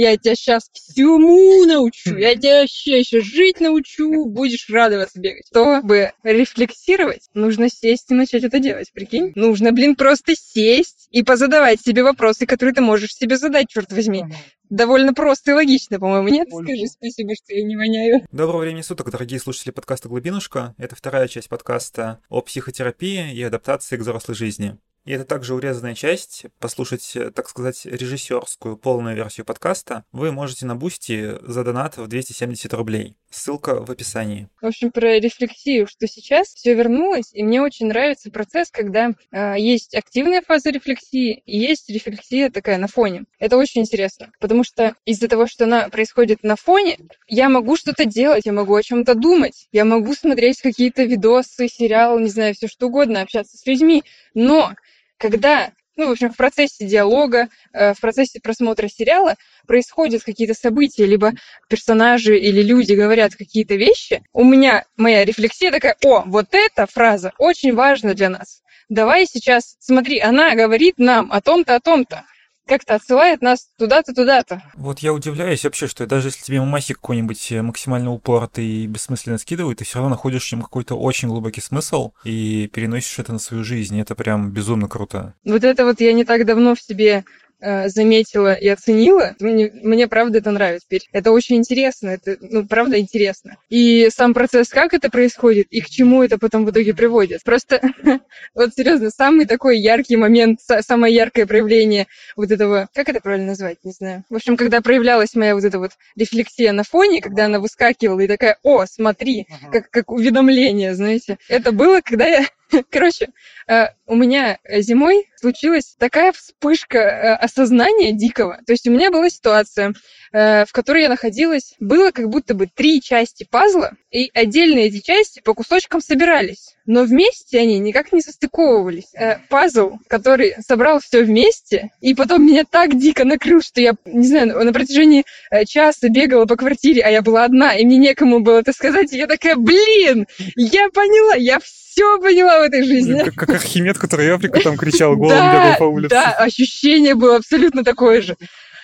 я тебя сейчас всему научу, я тебя вообще еще жить научу, будешь радоваться бегать. Чтобы рефлексировать, нужно сесть и начать это делать, прикинь? Нужно, блин, просто сесть и позадавать себе вопросы, которые ты можешь себе задать, черт возьми. Довольно просто и логично, по-моему, нет? Скажи спасибо, что я не воняю. Доброго времени суток, дорогие слушатели подкаста «Глубинушка». Это вторая часть подкаста о психотерапии и адаптации к взрослой жизни. И это также урезанная часть. Послушать, так сказать, режиссерскую полную версию подкаста вы можете на Boosty за донат в 270 рублей. Ссылка в описании. В общем, про рефлексию, что сейчас все вернулось, и мне очень нравится процесс, когда э, есть активная фаза рефлексии и есть рефлексия такая на фоне. Это очень интересно, потому что из-за того, что она происходит на фоне, я могу что-то делать, я могу о чем-то думать, я могу смотреть какие-то видосы, сериалы, не знаю, все что угодно, общаться с людьми, но когда ну, в общем, в процессе диалога, э, в процессе просмотра сериала происходят какие-то события, либо персонажи или люди говорят какие-то вещи, у меня моя рефлексия такая, о, вот эта фраза очень важна для нас. Давай сейчас, смотри, она говорит нам о том-то, о том-то как-то отсылает нас туда-то, туда-то. Вот я удивляюсь вообще, что даже если тебе мамасик какой-нибудь э, максимально упоротый и бессмысленно скидывает, ты все равно находишь в нем какой-то очень глубокий смысл и переносишь это на свою жизнь. И это прям безумно круто. Вот это вот я не так давно в себе Э, заметила и оценила. Мне, мне правда это нравится теперь. Это очень интересно, это, ну, правда интересно. И сам процесс, как это происходит, и к чему это потом в итоге приводит. Просто, вот серьезно, самый такой яркий момент, самое яркое проявление вот этого, как это правильно назвать, не знаю. В общем, когда проявлялась моя вот эта вот рефлексия на фоне, когда она выскакивала и такая, о, смотри, как, как уведомление, знаете. Это было, когда я Короче, э, у меня зимой случилась такая вспышка э, осознания дикого. То есть у меня была ситуация, э, в которой я находилась, было как будто бы три части пазла, и отдельно эти части по кусочкам собирались. Но вместе они никак не состыковывались. Пазл, который собрал все вместе, и потом меня так дико накрыл, что я, не знаю, на протяжении часа бегала по квартире, а я была одна, и мне некому было это сказать, и я такая, блин, я поняла, я все поняла в этой жизни. Как, как Архимед, который Африку там кричал, голым бегал по улице. Да, ощущение было абсолютно такое же.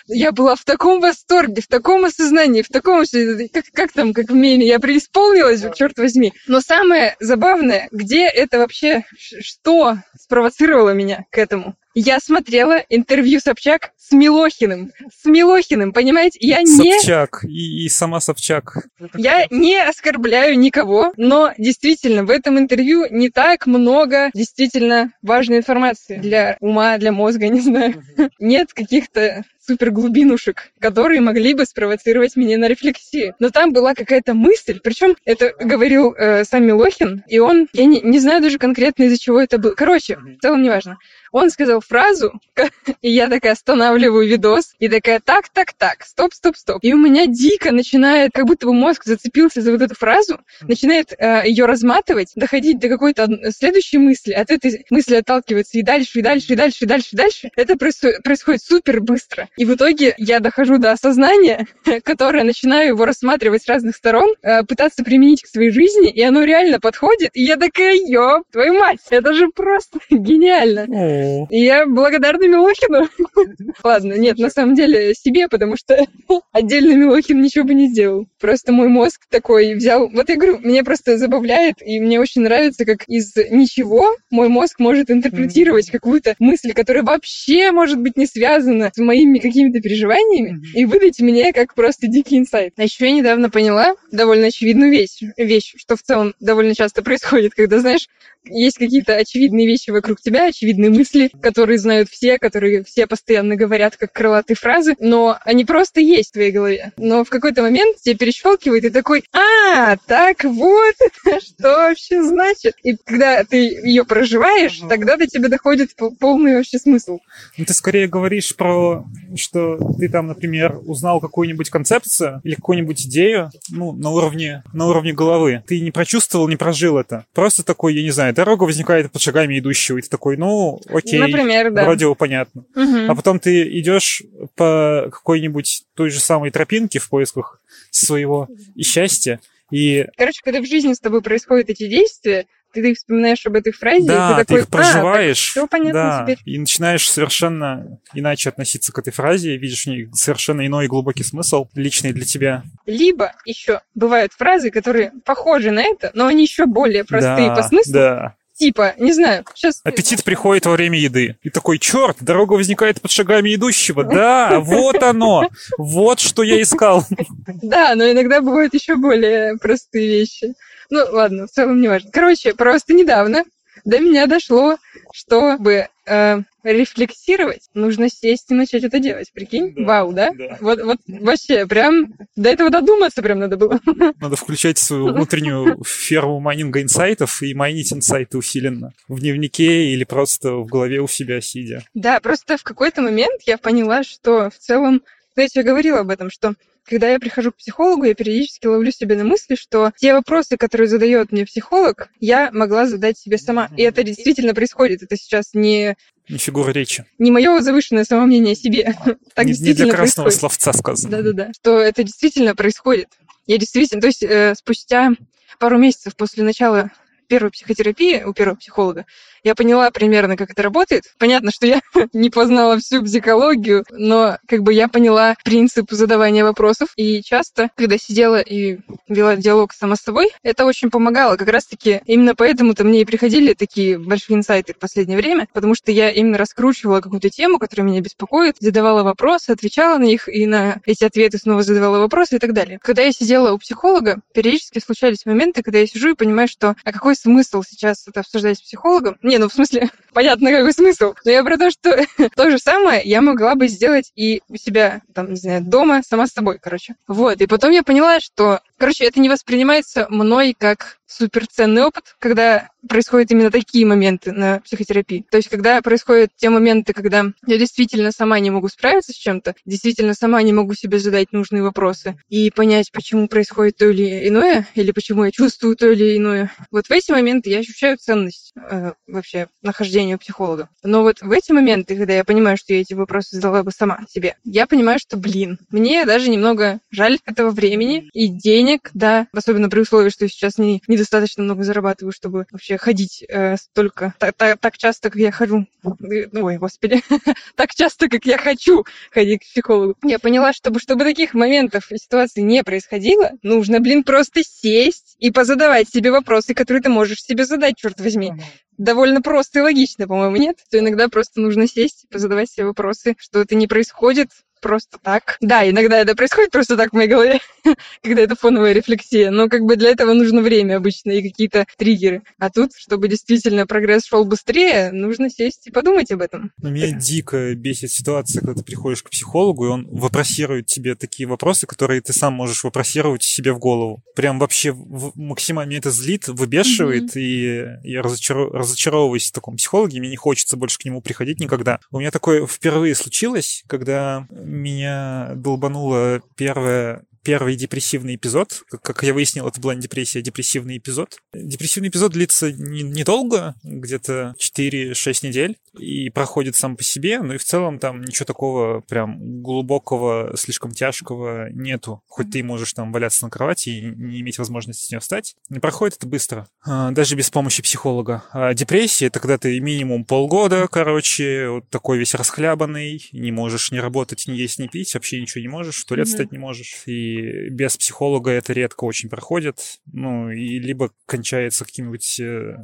Я была в таком восторге, в таком осознании, в таком... Как, как там, как в меме, я преисполнилась, черт возьми. Но самое забавное, где это вообще, что спровоцировало меня к этому? Я смотрела интервью Собчак с Милохиным. С Милохиным, понимаете? Я не... Собчак и, и сама Собчак. Я не оскорбляю никого, но действительно в этом интервью не так много действительно важной информации для ума, для мозга, не знаю. Нет каких-то супер глубинушек, которые могли бы спровоцировать меня на рефлексию. Но там была какая-то мысль, причем это говорил э, сам Милохин, и он, я не, не знаю даже конкретно из-за чего это было. Короче, в целом неважно. Он сказал фразу, и я такая останавливаю видос, и такая, так, так, так, стоп, стоп, стоп. И у меня дико начинает, как будто бы мозг зацепился за вот эту фразу, начинает э, ее разматывать, доходить до какой-то следующей мысли, от этой мысли отталкиваться и дальше, и дальше, и дальше, и дальше, и дальше. Это происходит супер быстро. И в итоге я дохожу до осознания, которое начинаю его рассматривать с разных сторон, э, пытаться применить к своей жизни, и оно реально подходит. И я такая, ёб, твою мать, это же просто гениально. И я благодарна Милохину. Ладно, нет, на самом деле себе, потому что отдельно Милохин ничего бы не сделал. Просто мой мозг такой взял... Вот я говорю, меня просто забавляет, и мне очень нравится, как из ничего мой мозг может интерпретировать какую-то мысль, которая вообще, может быть, не связана с моими какими-то переживаниями, и выдать мне как просто дикий инсайт. А еще я недавно поняла довольно очевидную вещь, вещь, что в целом довольно часто происходит, когда, знаешь, есть какие-то очевидные вещи вокруг тебя, очевидные мысли, которые знают все, которые все постоянно говорят как крылатые фразы, но они просто есть в твоей голове. Но в какой-то момент тебе перещелкивает и такой, а, так вот что вообще значит. И когда ты ее проживаешь, тогда до тебя доходит полный вообще смысл. Ну, ты скорее говоришь про, что ты там, например, узнал какую-нибудь концепцию или какую-нибудь идею, ну, на уровне, на уровне головы. Ты не прочувствовал, не прожил это. Просто такой, я не знаю, дорога возникает под шагами идущего, и ты такой, ну, окей, Например, да. вроде бы понятно. Угу. А потом ты идешь по какой-нибудь той же самой тропинке в поисках своего счастья, и... Короче, когда в жизни с тобой происходят эти действия, ты вспоминаешь об этой фразе, да, и ты такой, их проживаешь, а, все понятно да, теперь. и начинаешь совершенно иначе относиться к этой фразе, видишь в ней совершенно иной глубокий смысл, личный для тебя. Либо еще бывают фразы, которые похожи на это, но они еще более простые да, по смыслу. Да. Типа, не знаю, сейчас... Аппетит приходит во время еды. И такой, черт, дорога возникает под шагами идущего. Да, вот оно. Вот что я искал. Да, но иногда бывают еще более простые вещи. Ну, ладно, в целом не важно. Короче, просто недавно до меня дошло, чтобы э, рефлексировать, нужно сесть и начать это делать. Прикинь? Да, Вау, да? да. Вот, вот вообще, прям до этого додуматься прям надо было. Надо включать свою внутреннюю ферму майнинга инсайтов и майнить инсайты усиленно. В дневнике или просто в голове у себя сидя. Да, просто в какой-то момент я поняла, что в целом, знаете, я говорила об этом, что когда я прихожу к психологу, я периодически ловлю себя на мысли, что те вопросы, которые задает мне психолог, я могла задать себе сама. И это действительно происходит. Это сейчас не, Не фигура речи. не мое завышенное самомнение о себе. Так не, не действительно для красного происходит. словца сказано. Да-да-да. Что это действительно происходит. Я действительно, то есть э, спустя пару месяцев после начала первой психотерапии у первого психолога, я поняла примерно, как это работает. Понятно, что я не познала всю психологию, но как бы я поняла принцип задавания вопросов. И часто, когда сидела и вела диалог сама с собой, это очень помогало. Как раз-таки именно поэтому-то мне и приходили такие большие инсайты в последнее время, потому что я именно раскручивала какую-то тему, которая меня беспокоит, задавала вопросы, отвечала на них, и на эти ответы снова задавала вопросы и так далее. Когда я сидела у психолога, периодически случались моменты, когда я сижу и понимаю, что а какой смысл сейчас это обсуждать с психологом? Не, ну в смысле, понятно, какой смысл. Но я про то, что то же самое я могла бы сделать и у себя, там, не знаю, дома, сама с собой, короче. Вот, и потом я поняла, что, короче, это не воспринимается мной как суперценный опыт, когда происходят именно такие моменты на психотерапии. То есть, когда происходят те моменты, когда я действительно сама не могу справиться с чем-то, действительно сама не могу себе задать нужные вопросы и понять, почему происходит то или иное, или почему я чувствую то или иное. Вот в эти моменты я ощущаю ценность э, вообще нахождения у психолога. Но вот в эти моменты, когда я понимаю, что я эти вопросы задала бы сама себе, я понимаю, что, блин, мне даже немного жаль этого времени и денег, да, особенно при условии, что сейчас не, недостаточно много зарабатываю, чтобы вообще ходить э, столько, так, так, так часто, как я хожу. Э, Ой, господи, так часто, как я хочу ходить к психологу. Я поняла, чтобы, чтобы таких моментов и ситуаций не происходило, нужно, блин, просто сесть и позадавать себе вопросы, которые ты можешь себе задать, черт возьми довольно просто и логично, по-моему, нет? То иногда просто нужно сесть, позадавать себе вопросы, что это не происходит просто так. Да, иногда это происходит просто так в моей голове, когда это фоновая рефлексия, но как бы для этого нужно время обычно и какие-то триггеры. А тут, чтобы действительно прогресс шел быстрее, нужно сесть и подумать об этом. Но меня дико бесит ситуация, когда ты приходишь к психологу, и он вопросирует тебе такие вопросы, которые ты сам можешь вопросировать себе в голову. Прям вообще в- максимально меня это злит, выбешивает, и я разочаров- разочаровываюсь в таком психологе, мне не хочется больше к нему приходить никогда. У меня такое впервые случилось, когда меня долбануло первое первый депрессивный эпизод. Как, я выяснил, это была не депрессия, а депрессивный эпизод. Депрессивный эпизод длится не- недолго, где-то 4-6 недель, и проходит сам по себе, но и в целом там ничего такого прям глубокого, слишком тяжкого нету. Хоть ты можешь там валяться на кровати и не иметь возможности с нее встать. Не проходит это быстро, а, даже без помощи психолога. А депрессия — это когда ты минимум полгода, короче, вот такой весь расхлябанный, не можешь ни работать, ни есть, ни пить, вообще ничего не можешь, в туалет Мгм. встать не можешь. И без психолога это редко очень проходит. Ну, и либо кончается каким-нибудь э,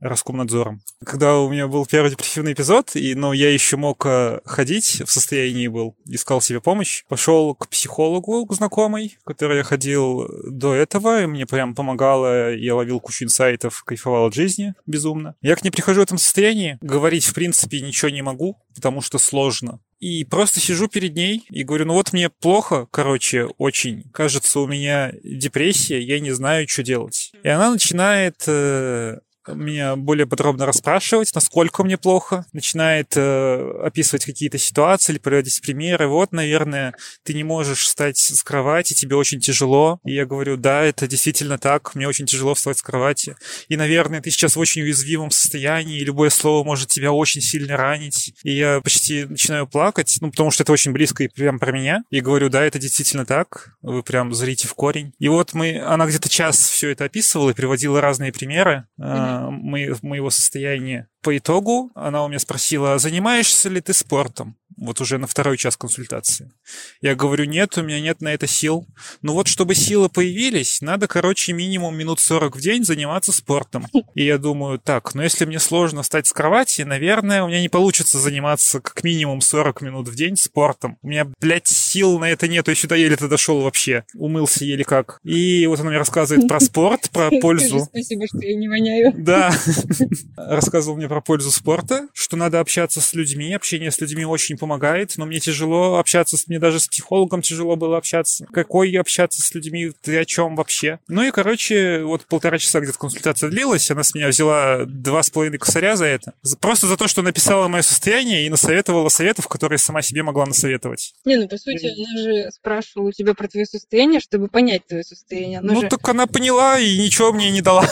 Роскомнадзором. Когда у меня был первый депрессивный эпизод, и, но я еще мог э, ходить, в состоянии был, искал себе помощь, пошел к психологу, к знакомой, к которой я ходил до этого, и мне прям помогала, я ловил кучу инсайтов, кайфовал от жизни безумно. Я к ней прихожу в этом состоянии, говорить в принципе ничего не могу, потому что сложно. И просто сижу перед ней и говорю, ну вот мне плохо, короче, очень. Кажется, у меня депрессия, я не знаю, что делать. И она начинает э, меня более подробно расспрашивать, насколько мне плохо, начинает э, описывать какие-то ситуации или приводить примеры. Вот, наверное, ты не можешь встать с кровати, тебе очень тяжело. И я говорю, да, это действительно так, мне очень тяжело встать с кровати. И, наверное, ты сейчас в очень уязвимом состоянии, и любое слово может тебя очень сильно ранить. И я почти начинаю плакать, ну, потому что это очень близко и прям про меня. И говорю, да, это действительно так, вы прям зрите в корень. И вот мы, она где-то час все это описывала и приводила разные примеры. А, э, моего состояния. По итогу она у меня спросила, а занимаешься ли ты спортом? вот уже на второй час консультации. Я говорю, нет, у меня нет на это сил. Ну вот, чтобы силы появились, надо, короче, минимум минут 40 в день заниматься спортом. И я думаю, так, ну если мне сложно встать с кровати, наверное, у меня не получится заниматься как минимум 40 минут в день спортом. У меня, блядь, сил на это нету, я сюда еле-то дошел вообще. Умылся еле как. И вот она мне рассказывает про спорт, про пользу. Спасибо, что я не воняю. Да. Рассказывал мне про пользу спорта, что надо общаться с людьми. Общение с людьми очень помогает но мне тяжело общаться, с, мне даже с психологом тяжело было общаться. Какой общаться с людьми, ты о чем вообще? Ну и, короче, вот полтора часа где-то консультация длилась, она с меня взяла два с половиной косаря за это. Просто за то, что написала мое состояние и насоветовала советов, которые сама себе могла насоветовать. Не, ну, по сути, она же спрашивала у тебя про твое состояние, чтобы понять твое состояние. Она ну, же... так она поняла и ничего мне не дала.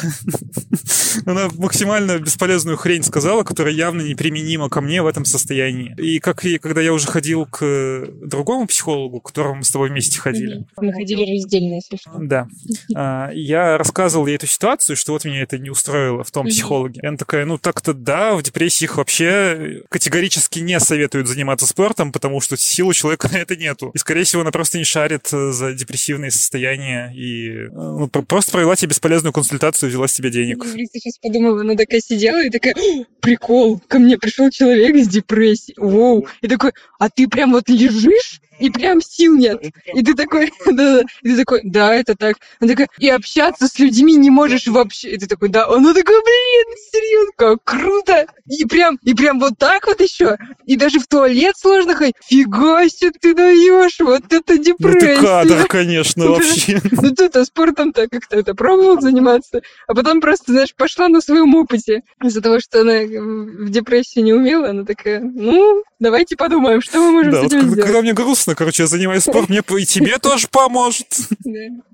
Она максимально бесполезную хрень сказала, которая явно неприменима ко мне в этом состоянии. И как и когда я уже ходил к э, другому психологу, к которому мы с тобой вместе ходили. Мы ходили раздельно, если что. Да. А, я рассказывал ей эту ситуацию, что вот меня это не устроило в том психологе. И она такая, ну так-то да, в депрессиях вообще категорически не советуют заниматься спортом, потому что сил у человека на это нету. И, скорее всего, она просто не шарит э, за депрессивные состояния и э, ну, просто провела тебе бесполезную консультацию и взяла с тебя денег. Сейчас подумала, она такая сидела и такая, прикол, ко мне пришел человек с депрессией, воу. И такой, а ты прям вот лежишь и прям сил нет. И ты такой, да, и ты такой, да, это так. Она такая, и общаться с людьми не можешь вообще. И ты такой, да. Она такая, блин, серьезно, как круто. И прям, и прям вот так вот еще. И даже в туалет сложно ходить. Фига себе ты даешь, вот это депрессия. Ну ты кадр, конечно, вообще. Ну ты-то спортом-то как-то это пробовал заниматься, а потом просто, знаешь, пошла на своем опыте. Из-за того, что она в депрессии не умела, она такая, ну, давайте подумаем, что мы можем да, с этим вот, сделать. Когда мне грустно, короче, я занимаюсь спортом, мне и тебе тоже поможет.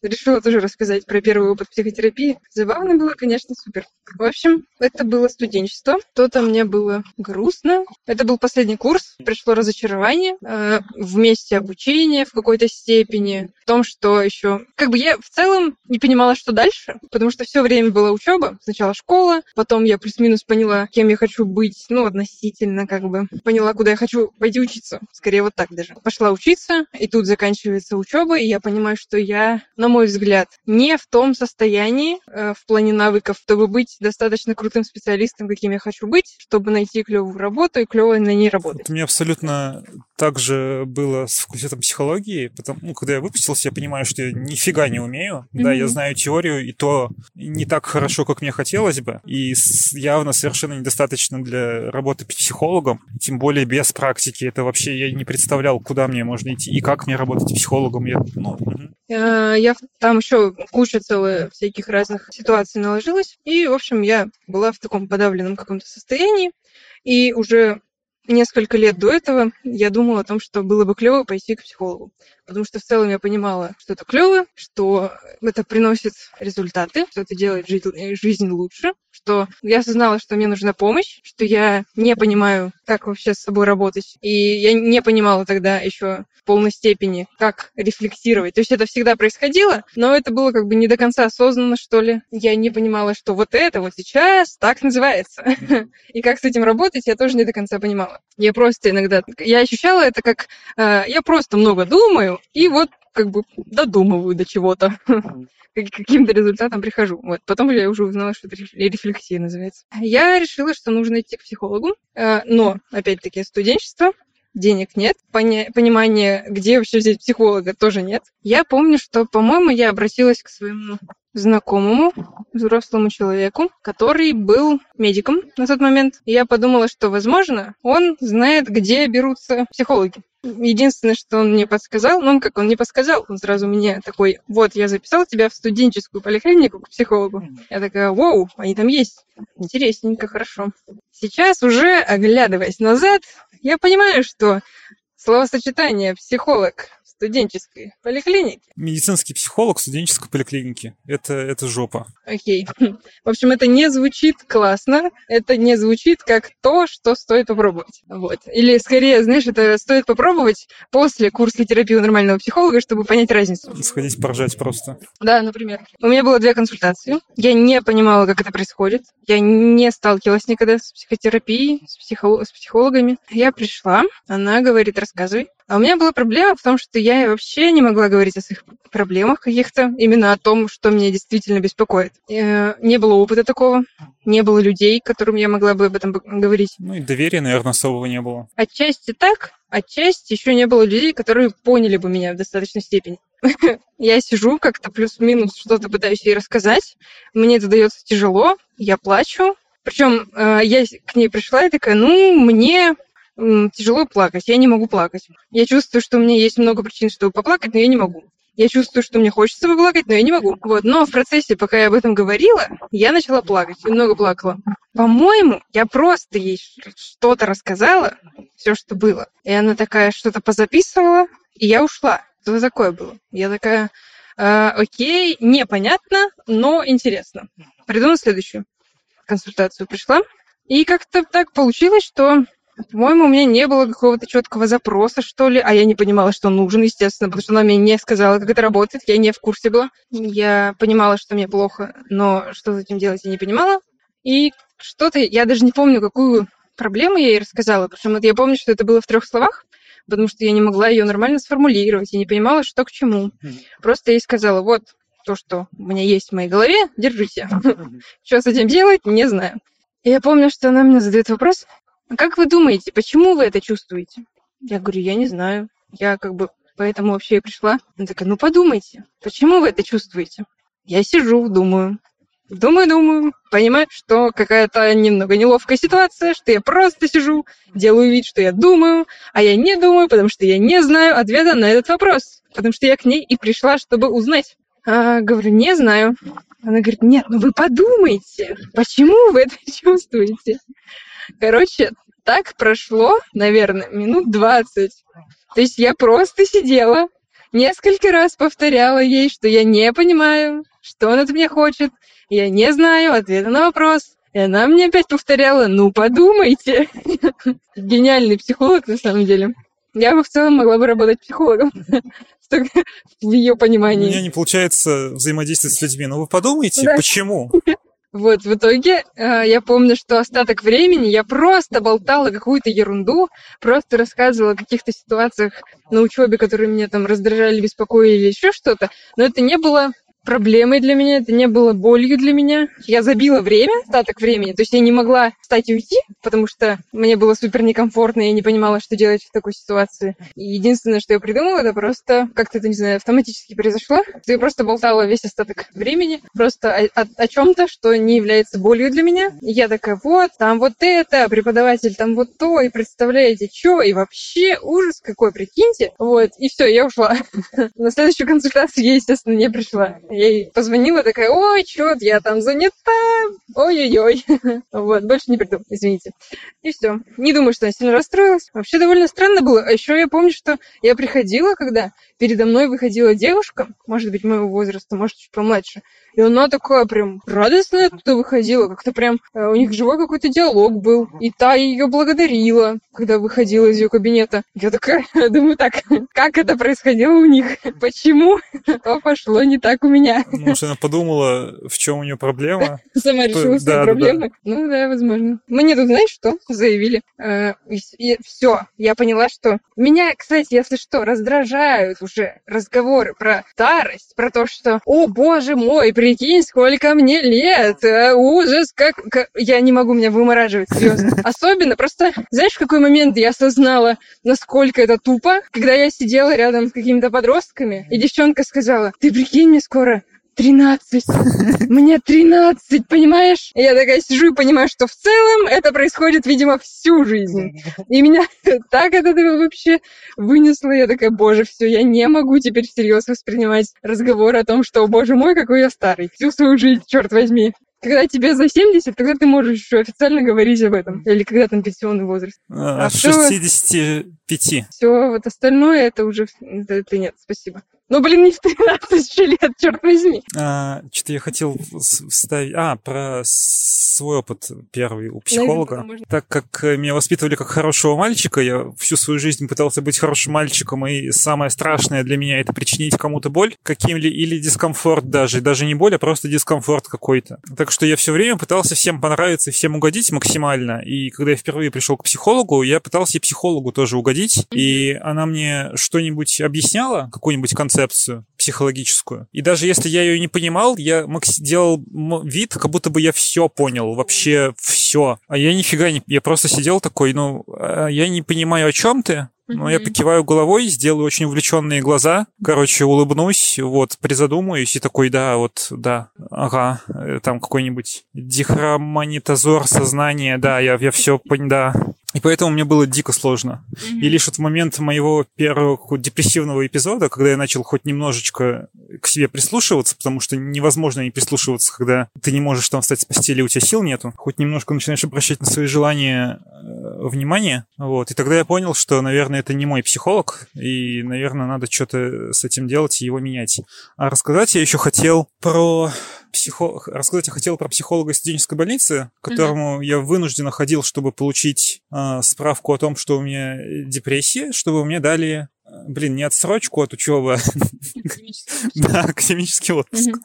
Решила тоже рассказать про первый опыт психотерапии. Забавно было, конечно, супер. В общем, это было студенчество. То-то мне было грустно. Это был последний курс. Пришло разочарование. Э, вместе обучение в какой-то степени. В том, что еще... Как бы я в целом не понимала, что дальше, потому что все время была учеба. Сначала школа, потом я плюс-минус поняла, кем я хочу быть, ну, относительно, как бы. Поняла, куда я хочу пойти учиться. Скорее вот так даже. Пошла учиться, и тут заканчивается учеба, и я понимаю, что я, на мой взгляд, не в том состоянии э, в плане навыков, чтобы быть достаточно крутым специалистом, каким я хочу быть, чтобы найти клевую работу и клево на ней работать. Вот у меня абсолютно так же было с факультетом психологии, потому ну, когда я выпустился, я понимаю, что я нифига не умею. Mm-hmm. Да, я знаю теорию, и то не так хорошо, как мне хотелось бы, и явно совершенно недостаточно для работы психологом, тем более без практики. Это вообще я не представлял, куда мне можно идти и как мне работать психологом. Я, ну, угу. я там еще куча целая всяких разных ситуаций наложилась. И, в общем, я была в таком подавленном каком-то состоянии. И уже несколько лет до этого я думала о том, что было бы клево пойти к психологу. Потому что в целом я понимала, что это клево, что это приносит результаты, что это делает жизнь, лучше, что я осознала, что мне нужна помощь, что я не понимаю, как вообще с собой работать. И я не понимала тогда еще в полной степени, как рефлексировать. То есть это всегда происходило, но это было как бы не до конца осознанно, что ли. Я не понимала, что вот это вот сейчас так называется. И как с этим работать, я тоже не до конца понимала. Я просто иногда... Я ощущала это как... Э, я просто много думаю, и вот как бы додумываю до чего-то каким-то результатом прихожу. Вот. Потом я уже узнала, что это рефлексия называется. Я решила, что нужно идти к психологу, э, но, опять-таки, студенчество, денег нет, пони- понимания, где вообще взять психолога, тоже нет. Я помню, что, по-моему, я обратилась к своему знакомому взрослому человеку, который был медиком на тот момент. И я подумала, что, возможно, он знает, где берутся психологи. Единственное, что он мне подсказал, ну, он как он не подсказал, он сразу мне такой, вот, я записал тебя в студенческую поликлинику к психологу. Я такая, вау, они там есть. Интересненько, хорошо. Сейчас уже, оглядываясь назад, я понимаю, что словосочетание «психолог» студенческой поликлиники. Медицинский психолог студенческой поликлиники. Это, это жопа. Окей. В общем, это не звучит классно, это не звучит как то, что стоит попробовать. Вот. Или скорее, знаешь, это стоит попробовать после курса терапии у нормального психолога, чтобы понять разницу. Сходить поржать просто. Да, например. У меня было две консультации. Я не понимала, как это происходит. Я не сталкивалась никогда с психотерапией, с, психо... с психологами. Я пришла, она говорит, рассказывай. А у меня была проблема в том, что я вообще не могла говорить о своих проблемах каких-то, именно о том, что меня действительно беспокоит. Э, не было опыта такого, не было людей, которым я могла бы об этом говорить. Ну и доверия, наверное, особого не было. Отчасти так, отчасти еще не было людей, которые поняли бы меня в достаточной степени. Я сижу как-то плюс-минус что-то пытаюсь ей рассказать. Мне это дается тяжело, я плачу. Причем э, я к ней пришла и такая, ну, мне тяжело плакать, я не могу плакать. Я чувствую, что у меня есть много причин, чтобы поплакать, но я не могу. Я чувствую, что мне хочется поплакать, но я не могу. Вот. Но в процессе, пока я об этом говорила, я начала плакать. И много плакала. По-моему, я просто ей что-то рассказала, все, что было. И она такая что-то позаписывала, и я ушла. Что такое было? Я такая, э, окей, непонятно, но интересно. Приду следующую консультацию. Пришла. И как-то так получилось, что по-моему, у меня не было какого-то четкого запроса, что ли, а я не понимала, что нужен, естественно, потому что она мне не сказала, как это работает, я не в курсе была. Я понимала, что мне плохо, но что с этим делать я не понимала. И что-то, я даже не помню, какую проблему я ей рассказала, потому что я помню, что это было в трех словах, потому что я не могла ее нормально сформулировать, я не понимала, что к чему. Просто ей сказала, вот то, что у меня есть в моей голове, держите. Что с этим делать, не знаю. И я помню, что она мне задает вопрос, как вы думаете, почему вы это чувствуете? Я говорю, я не знаю. Я как бы поэтому вообще и пришла. Она такая, ну подумайте, почему вы это чувствуете? Я сижу, думаю. Думаю, думаю, понимаю, что какая-то немного неловкая ситуация, что я просто сижу, делаю вид, что я думаю, а я не думаю, потому что я не знаю ответа на этот вопрос. Потому что я к ней и пришла, чтобы узнать. А, говорю, не знаю. Она говорит, нет, ну вы подумайте, почему вы это чувствуете? Короче, так прошло, наверное, минут двадцать. То есть я просто сидела, несколько раз повторяла ей, что я не понимаю, что он от меня хочет, я не знаю ответа на вопрос. И она мне опять повторяла, ну подумайте. Гениальный психолог на самом деле. Я бы в целом могла бы работать психологом в ее понимании. У меня не получается взаимодействовать с людьми. Ну вы подумайте, почему? Вот, в итоге э, я помню, что остаток времени я просто болтала какую-то ерунду, просто рассказывала о каких-то ситуациях на учебе, которые меня там раздражали, беспокоили или еще что-то, но это не было проблемой для меня, это не было болью для меня. Я забила время, остаток времени, то есть я не могла встать и уйти, потому что мне было супер некомфортно, я не понимала, что делать в такой ситуации. И единственное, что я придумала, это просто как-то это, не знаю, автоматически произошло. Я просто болтала весь остаток времени, просто о, о, о чем-то, что не является болью для меня. И я такая, вот, там вот это, преподаватель там вот то, и представляете, что, и вообще ужас какой, прикиньте. Вот, и все, я ушла. На следующую консультацию я, естественно, не пришла. Я ей позвонила, такая, ой, чё я там занята, ой-ой-ой. Вот, больше не приду, извините. И все. Не думаю, что она сильно расстроилась. Вообще довольно странно было. А еще я помню, что я приходила, когда передо мной выходила девушка, может быть, моего возраста, может, чуть помладше, и она такая прям радостная оттуда выходила, как-то прям э, у них живой какой-то диалог был. И та ее благодарила, когда выходила из ее кабинета. Я такая, думаю, так, как это происходило у них? Почему? Что пошло не так у меня? Может, она подумала, в чем у нее проблема? Сама решила свои да, проблемы? Да, да. Ну да, возможно. Мне тут, знаешь, что заявили? Э, все, я поняла, что... Меня, кстати, если что, раздражают уже разговоры про старость, про то, что, о, боже мой, прикинь, сколько мне лет, а, ужас, как, как... Я не могу меня вымораживать, серьезно. Особенно, просто, знаешь, в какой момент я осознала, насколько это тупо, когда я сидела рядом с какими-то подростками, и девчонка сказала, ты прикинь, мне скоро 13. Мне 13, понимаешь? Я такая сижу и понимаю, что в целом это происходит, видимо, всю жизнь. И меня так от этого вообще вынесло. Я такая, боже, все, я не могу теперь всерьез воспринимать разговор о том, что, боже мой, какой я старый. Всю свою жизнь, черт возьми. Когда тебе за 70, тогда ты можешь еще официально говорить об этом. Или когда там пенсионный возраст. А, А с всё- 65. Все, вот остальное это уже... Это, это нет, спасибо. Ну, блин, не в 13 же лет, черт возьми. А, что-то я хотел вставить. А, про свой опыт первый у Наверное, психолога. можно- Так как э, меня воспитывали как хорошего мальчика, я всю свою жизнь пытался быть хорошим мальчиком, и самое страшное для меня это причинить кому-то боль, каким ли или дискомфорт даже, даже не боль, а просто дискомфорт какой-то. Так что я все время пытался всем понравиться и всем угодить максимально. И когда я впервые пришел к психологу, я пытался и психологу тоже угодить, и она мне что-нибудь объясняла, какую-нибудь концепцию психологическую. И даже если я ее не понимал, я делал вид, как будто бы я все понял, вообще все. А я нифига не... Я просто сидел такой, ну, а, я не понимаю, о чем ты, но я покиваю головой, сделаю очень увлеченные глаза, короче, улыбнусь, вот, призадумаюсь и такой, да, вот, да, ага, э, там какой-нибудь дихроманитозор сознания, да, я, я все понял, да. И поэтому мне было дико сложно. И лишь вот в момент моего первого депрессивного эпизода, когда я начал хоть немножечко к себе прислушиваться, потому что невозможно не прислушиваться, когда ты не можешь там встать с постели, у тебя сил нету, хоть немножко начинаешь обращать на свои желания э, внимание, вот, и тогда я понял, что, наверное, это не мой психолог, и, наверное, надо что-то с этим делать и его менять. А рассказать я еще хотел про психо... рассказать я хотел про психолога студенческой больницы, к которому я вынужденно ходил, чтобы получить а, справку о том, что у меня депрессия, чтобы мне дали, э, блин, не отсрочку от учебы, да, академический отпуск.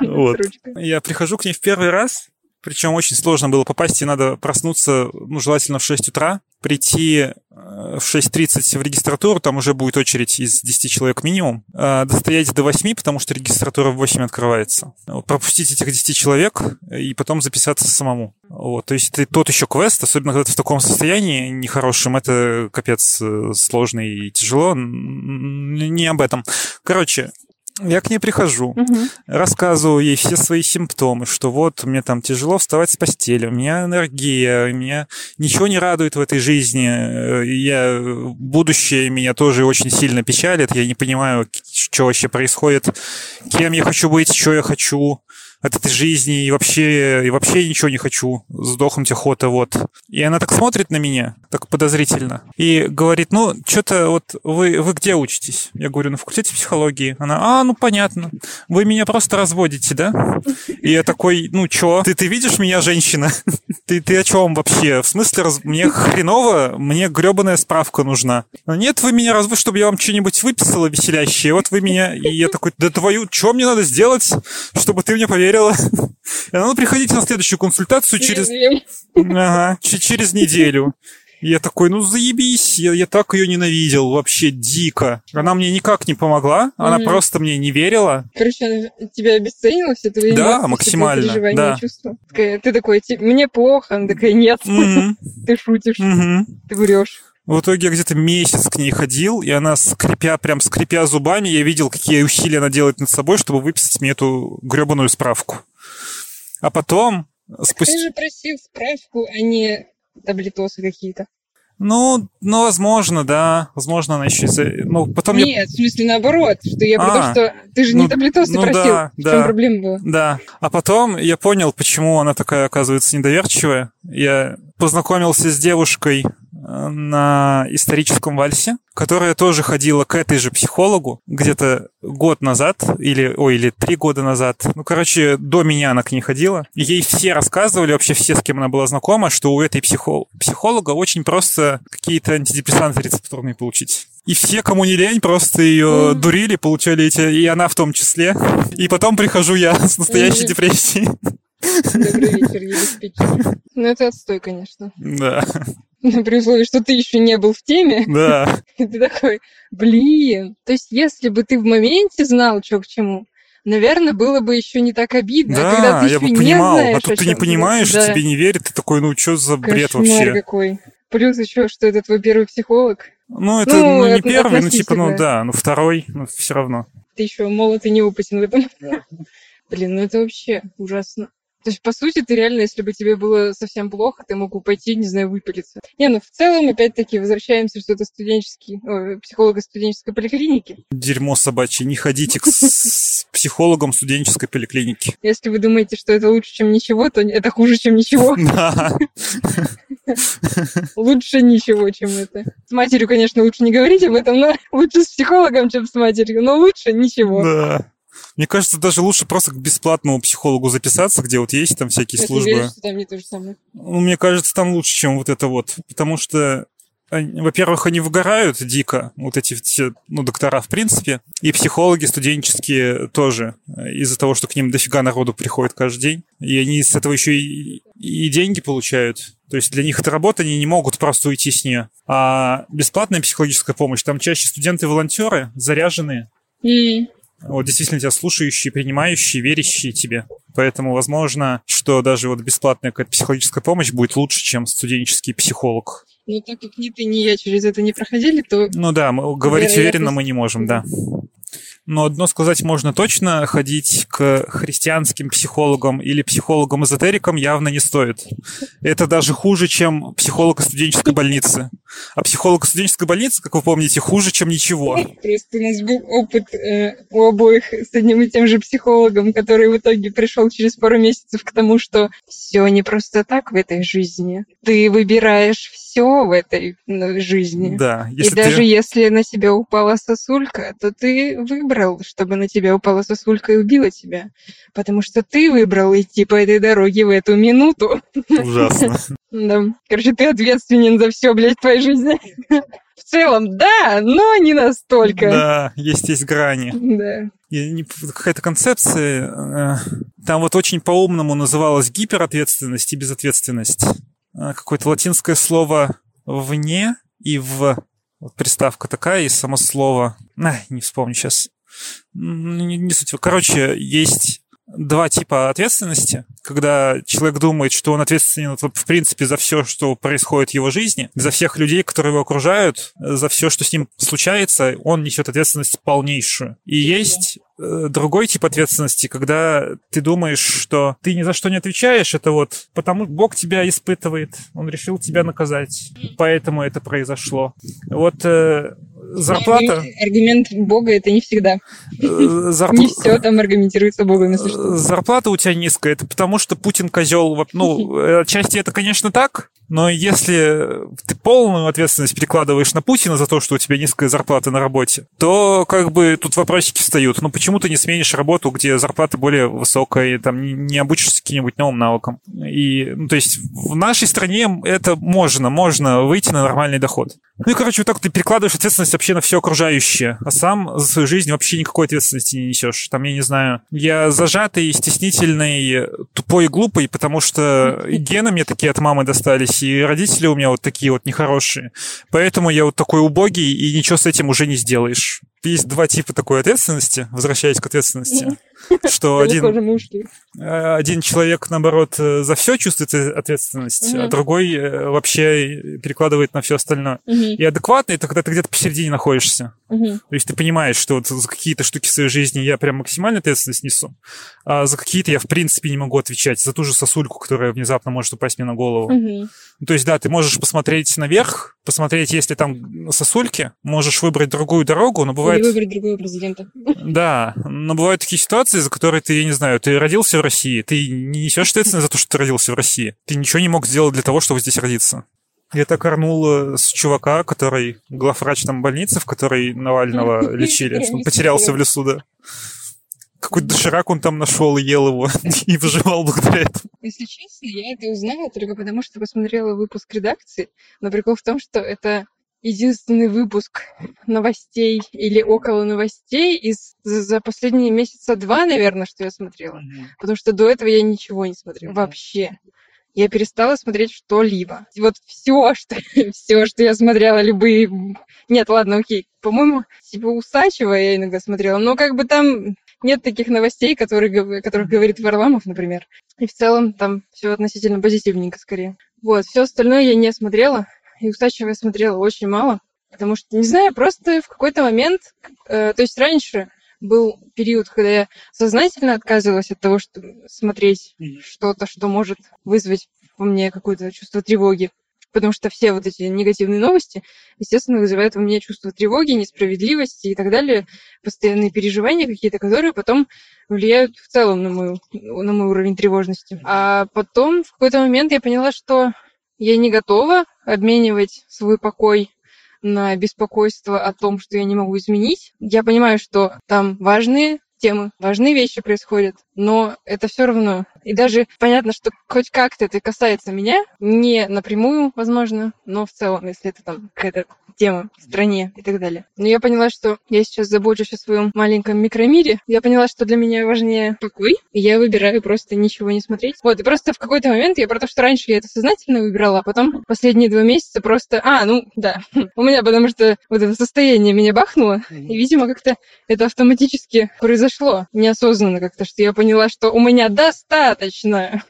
Вот. Я прихожу к ней в первый раз, причем очень сложно было попасть, и надо проснуться, ну, желательно в 6 утра, прийти э, в 6.30 в регистратуру, там уже будет очередь из 10 человек минимум, э, достоять до 8, потому что регистратура в 8 открывается. Пропустить этих 10 человек и потом записаться самому. Вот, то есть это тот еще квест, особенно когда ты в таком состоянии нехорошем, это капец э, сложно и тяжело. Не об этом. Короче, я к ней прихожу, Мгм. рассказываю ей все свои симптомы, что вот мне там тяжело вставать с постели, у меня энергия, у меня ничего не радует в этой жизни, э, я, будущее меня тоже очень сильно печалит, я не понимаю, что вообще происходит, кем я хочу быть, что я хочу от этой жизни, и вообще, и вообще ничего не хочу, сдохнуть охота, вот. И она так смотрит на меня, так подозрительно, и говорит, ну, что-то вот вы, вы где учитесь? Я говорю, на факультете психологии. Она, а, ну, понятно, вы меня просто разводите, да? И я такой, ну, чё? Ты, ты видишь меня, женщина? Ты, ты о чем вообще? В смысле, раз- мне хреново, мне гребаная справка нужна. «Ну, Нет, вы меня разве, чтобы я вам что-нибудь выписала веселящее. Вот вы меня... И я такой, да твою, что мне надо сделать, чтобы ты мне поверила? И она, ну, приходите на следующую консультацию через... Ага, через неделю. Я такой, ну заебись, я, я так ее ненавидел, вообще дико. Она мне никак не помогла, она просто мне не верила. Короче, она тебя обесценила, все твои Да, эмоции, все твои максимально, да. чувства. Ты такой, «Ти- мне плохо, она такая, нет, Мгм, ты шутишь, мгм. ты врешь. В итоге я где-то месяц к ней ходил, и она, скрипя, прям скрипя зубами, я видел, какие усилия она делает над собой, чтобы выписать мне эту гребаную справку. А потом, спустя... Ты же просил справку, а не таблетосы какие-то. Ну, ну, возможно, да. Возможно, она еще... из-за- Ну, потом я Нет, в смысле наоборот, что я про А, то, что ты же ну, не таблетосы ну просил. да, в да. чем проблема была? Да. А потом я понял, почему она такая, оказывается, недоверчивая. Я познакомился с девушкой э, на историческом вальсе, которая тоже ходила к этой же психологу где-то год назад, или, ой, или три года назад. Ну, короче, до меня она к ней ходила. Ей все рассказывали, вообще все, с кем она была знакома, что у этой психо- психолога очень просто какие-то антидепрессанты рецептурные получить. И все, кому не лень, просто ее Мгм. дурили, получали эти, и она в том числе. И потом прихожу я с настоящей Мгм. депрессией. Добрый вечер, Елис Ну, это отстой, конечно. Да, Но при условии, что ты еще не был в теме, да. и ты такой, блин. То есть, если бы ты в моменте знал, что к чему, наверное, было бы еще не так обидно. а когда Да, ты я бы не понимал. знаешь, А тут ты не понимаешь, да. тебе не верят, ты такой, ну что за бред Кошмар вообще? какой. Плюс еще, что это твой первый психолог. Ну, это Ну, ну, не это первый, ну типа, ну да, ну второй, ну все равно. Ты еще молод и неопытен в этом. Блин, ну это вообще ужасно. То есть, по сути, ты реально, если бы тебе было совсем плохо, ты мог бы пойти, не знаю, выпилиться. Не, ну в целом, опять-таки, возвращаемся, что это студенческий, ой, психолог из студенческой поликлиники. Дерьмо собачье, не ходите к психологом студенческой поликлиники. Если вы думаете, что это лучше, чем ничего, то это хуже, чем ничего. Лучше ничего, чем это. С матерью, конечно, лучше не говорить об этом, но лучше с психологом, чем с матерью. Но лучше ничего. Да. Мне кажется, даже лучше просто к бесплатному психологу записаться, где вот есть там всякие Я службы. уверена, что там не то же самое. Ну, мне кажется, там лучше, чем вот это вот. Потому что, во-первых, они выгорают дико, вот эти все, ну, доктора в принципе, и психологи студенческие тоже, э, из-за того, что к ним дофига народу приходит каждый день. И они с этого еще и, и деньги получают. То есть для них это работа, они не могут просто уйти с нее. А бесплатная психологическая помощь, там чаще студенты-волонтеры, заряженные. Вот действительно тебя слушающие, принимающие, верящие тебе. Поэтому возможно, что даже вот бесплатная какая-то психологическая помощь будет лучше, чем студенческий психолог. Но так как ни ты, ни я через это не проходили, то Ну да, мы, говорить уверенно мы не можем, да. Но одно сказать можно точно, ходить к христианским психологам или психологам-эзотерикам явно не стоит. Это даже хуже, чем психолог студенческой больницы. А психолог студенческой больницы, как вы помните, хуже, чем ничего. просто у нас был опыт э, у обоих с одним и тем же психологом, который в итоге пришел через пару месяцев к тому, что все не просто так в этой жизни. Ты выбираешь все в этой жизни. Да, И если даже ты... если на тебя упала сосулька, то ты выбрал, чтобы на тебя упала сосулька и убила тебя. Потому что ты выбрал идти по этой дороге в эту минуту. Ужасно. Да. Короче, ты ответственен за все, блядь, в твоей жизни. В целом, да, но не настолько. Да, есть есть грани. Да. Какая-то концепция, э, там вот очень по-умному называлась гиперответственность и безответственность. Э, Какое-то латинское слово «вне» и «в». Вот приставка такая, и само слово... А, не вспомню сейчас. Не, не суть. Короче, есть два типа ответственности, когда человек думает, что он ответственен в принципе за все, что происходит в его жизни, за всех людей, которые его окружают, за все, что с ним случается, он несет ответственность полнейшую. И есть другой тип ответственности, когда ты думаешь, что ты ни за что не отвечаешь, это вот потому Бог тебя испытывает, Он решил тебя наказать, поэтому это произошло. Вот э, зарплата... Аргумент, Бога это не всегда. э, зарп- Не все там аргументируется Богом, если что. Э, Зарплата у тебя низкая, это потому что Путин козел. Ну, отчасти это, конечно, так, но если ты полную ответственность перекладываешь на Путина за то, что у тебя низкая зарплата на работе, то как бы тут вопросики встают. Ну, почему ты не сменишь работу, где зарплата более высокая, и там не- не обучишься каким-нибудь новым навыкам? И, ну, то есть в нашей стране это можно, можно выйти на нормальный доход. Ну и, короче, вот так ты перекладываешь ответственность вообще на все окружающее, а сам за свою жизнь вообще никакой ответственности не несешь. Там, я не знаю, я зажатый, стеснительный, тупой и глупый, потому что гены мне такие от мамы достались, и родители у меня вот такие вот нехорошие. Поэтому я вот такой убогий, и ничего с этим уже не сделаешь. Есть два типа такой ответственности, возвращаясь к ответственности, что один. Э, один человек, наоборот, э, за все чувствует э, ответственность, а Мгм. другой вообще перекладывает на все остальное. Мгм, И адекватный, это когда ты где-то посередине находишься. мгм. То есть ты понимаешь, что вот за какие-то штуки в своей жизни я прям максимальную ответственность несу, а за какие-то я в принципе не могу отвечать. За ту же сосульку, которая внезапно может упасть мне на голову. Мгм. То есть, да, ты можешь посмотреть наверх, посмотреть, есть ли там сосульки, можешь выбрать другую дорогу, но бывает... Или выбрать другого президента. Да, но бывают такие ситуации, за которые ты, я не знаю, ты родился в России, ты не несешь ответственность за то, что ты родился в России. Ты ничего не мог сделать для того, чтобы здесь родиться. Я так орнул э, с чувака, который главврач там больницы, в которой Навального лечили, он потерялся в лесу, да. Какой доширак он там нашел и ел его, и выживал благодаря этому. Если честно, я это узнала только потому, что посмотрела выпуск редакции. Но прикол в том, что это единственный выпуск новостей или около новостей из за последние месяца два, наверное, что я смотрела. Потому что до этого я ничего не смотрела. Вообще. Я перестала смотреть что-либо. Вот все, что, все, что я смотрела, любые... Нет, ладно, окей. По-моему, типа Усачева я иногда смотрела, но как бы там нет таких новостей, которые, о которых говорит Варламов, например. И в целом там все относительно позитивненько скорее. Вот, все остальное я не смотрела. И Усачева я смотрела очень мало. Потому что, не знаю, просто в какой-то момент... э, то есть раньше был период, когда я сознательно отказывалась от того, чтобы смотреть Мгм. что-то, что может вызвать во мне какое-то чувство тревоги. Потому что все вот эти негативные новости, естественно, вызывают у меня чувство тревоги, несправедливости и так далее, постоянные переживания какие-то, которые потом влияют в целом на, мою, на мой уровень тревожности. А потом в какой-то момент я поняла, что я не готова обменивать свой покой на беспокойство о том, что я не могу изменить. Я понимаю, что там важные темы, важные вещи происходят, но это все равно. И даже понятно, что хоть как-то это касается меня, не напрямую, возможно, но в целом, если это там какая-то тема в стране и так далее. Но я поняла, что я сейчас забочусь о своем маленьком микромире. Я поняла, что для меня важнее покой, и я выбираю просто ничего не смотреть. Вот, и просто в какой-то момент я про то, что раньше я это сознательно выбирала, а потом последние два месяца просто... А, ну, да, у меня потому что вот это состояние меня бахнуло, и, видимо, как-то это автоматически произошло, неосознанно как-то, что я поняла, что у меня достаточно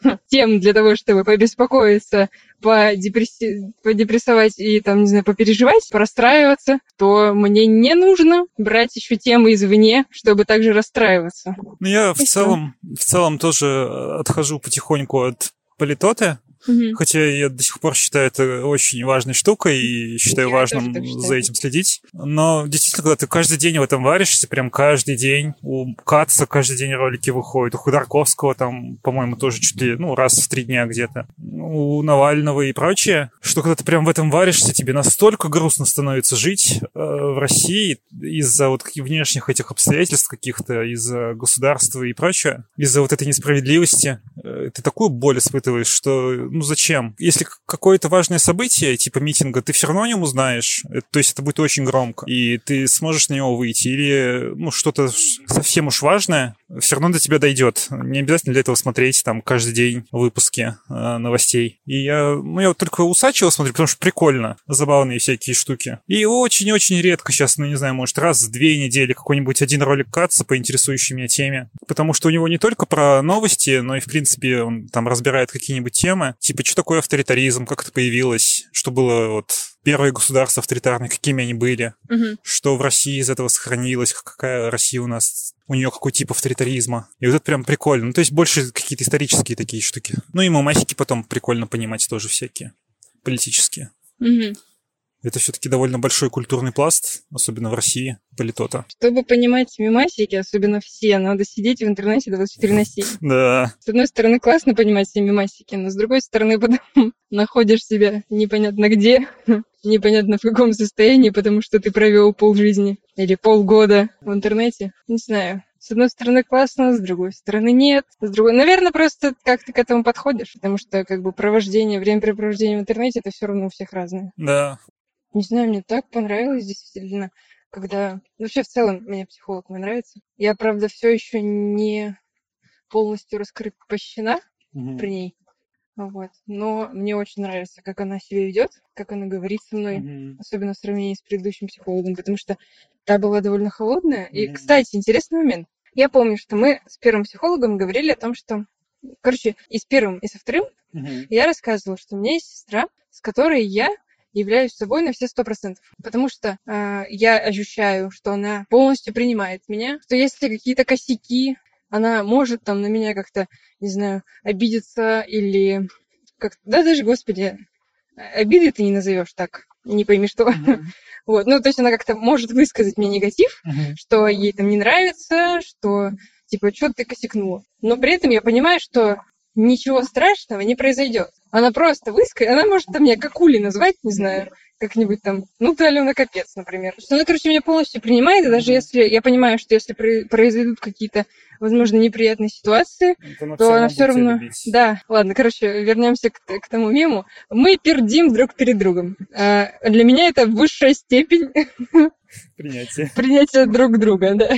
тем для того, чтобы побеспокоиться подепресси... подепрессовать и, там, не знаю, попереживать, расстраиваться, то мне не нужно брать еще темы извне, чтобы также расстраиваться. Ну, я в целом, в целом тоже отхожу потихоньку от политоты, Угу. Хотя я до сих пор считаю это очень важной штукой и считаю я важным за этим следить. Но действительно, когда ты каждый день в этом варишься, прям каждый день, у Каца каждый день ролики выходят, у Ходорковского там, по-моему, тоже чуть ли, ну, раз в три дня где-то, у Навального и прочее, что когда ты прям в этом варишься, тебе настолько грустно становится жить э, в России из-за вот внешних этих обстоятельств каких-то, из-за государства и прочее, из-за вот этой несправедливости. Э, ты такую боль испытываешь, что ну зачем? Если какое-то важное событие, типа митинга, ты все равно о нем узнаешь. То есть это будет очень громко. И ты сможешь на него выйти. Или ну, что-то совсем уж важное, все равно до тебя дойдет. Не обязательно для этого смотреть там каждый день выпуски э, новостей. И я, ну, я вот только Усачева смотрю, потому что прикольно, забавные всякие штуки. И очень-очень редко сейчас, ну, не знаю, может, раз в две недели какой-нибудь один ролик катся по интересующей меня теме. Потому что у него не только про новости, но и, в принципе, он там разбирает какие-нибудь темы. Типа, что такое авторитаризм, как это появилось, что было вот первые государства авторитарные, какими они были, угу. что в России из этого сохранилось, какая Россия у нас, у нее какой тип авторитаризма. И вот это прям прикольно. Ну, то есть больше какие-то исторические такие штуки. Ну и мамасики потом прикольно понимать тоже всякие, политические. Угу. Это все-таки довольно большой культурный пласт, особенно в России, политота. Чтобы понимать мемасики, особенно все, надо сидеть в интернете 24 на 7. Да. С одной стороны, классно понимать все мемасики, но с другой стороны, потом находишь себя непонятно где, непонятно в каком состоянии, потому что ты провел полжизни или полгода в интернете. Не знаю. С одной стороны классно, с другой стороны нет. С другой, наверное, просто как ты к этому подходишь, потому что как бы провождение, времяпрепровождение в интернете это все равно у всех разное. Да, не знаю, мне так понравилось действительно, когда... Вообще, в целом, мне психолог мне нравится. Я, правда, все еще не полностью раскрепощена угу. при ней. Вот. Но мне очень нравится, как она себя ведет, как она говорит со мной, mm особенно в сравнении с предыдущим психологом, потому что та была довольно холодная. mm И, кстати, интересный момент. Я помню, что мы с первым психологом говорили о том, что, короче, и с первым, и со вторым mm я рассказывала, что у меня есть сестра, с которой я являюсь собой на все сто процентов. Потому что э, я ощущаю, что она полностью принимает меня, что если какие-то косяки, она может там на меня как-то, не знаю, обидеться или как да даже, господи, обиды ты не назовешь так, не пойми что. Mm-hmm. вот, ну, то есть она как-то может высказать мне негатив, mm-hmm. что ей там не нравится, что типа, что ты косякнула. Но при этом я понимаю, что ничего страшного не произойдет. Она просто выскажет, она может там меня какули назвать, не знаю, как-нибудь там, ну, ты, Алена, капец, например. Что она, короче, меня полностью принимает, и даже если, я понимаю, что если произойдут какие-то, возможно, неприятные ситуации, то, то она все равно... Любить. Да, ладно, короче, вернемся к, к тому мему. Мы пердим друг перед другом. А для меня это высшая степень Принятие. Принятие друг друга, да.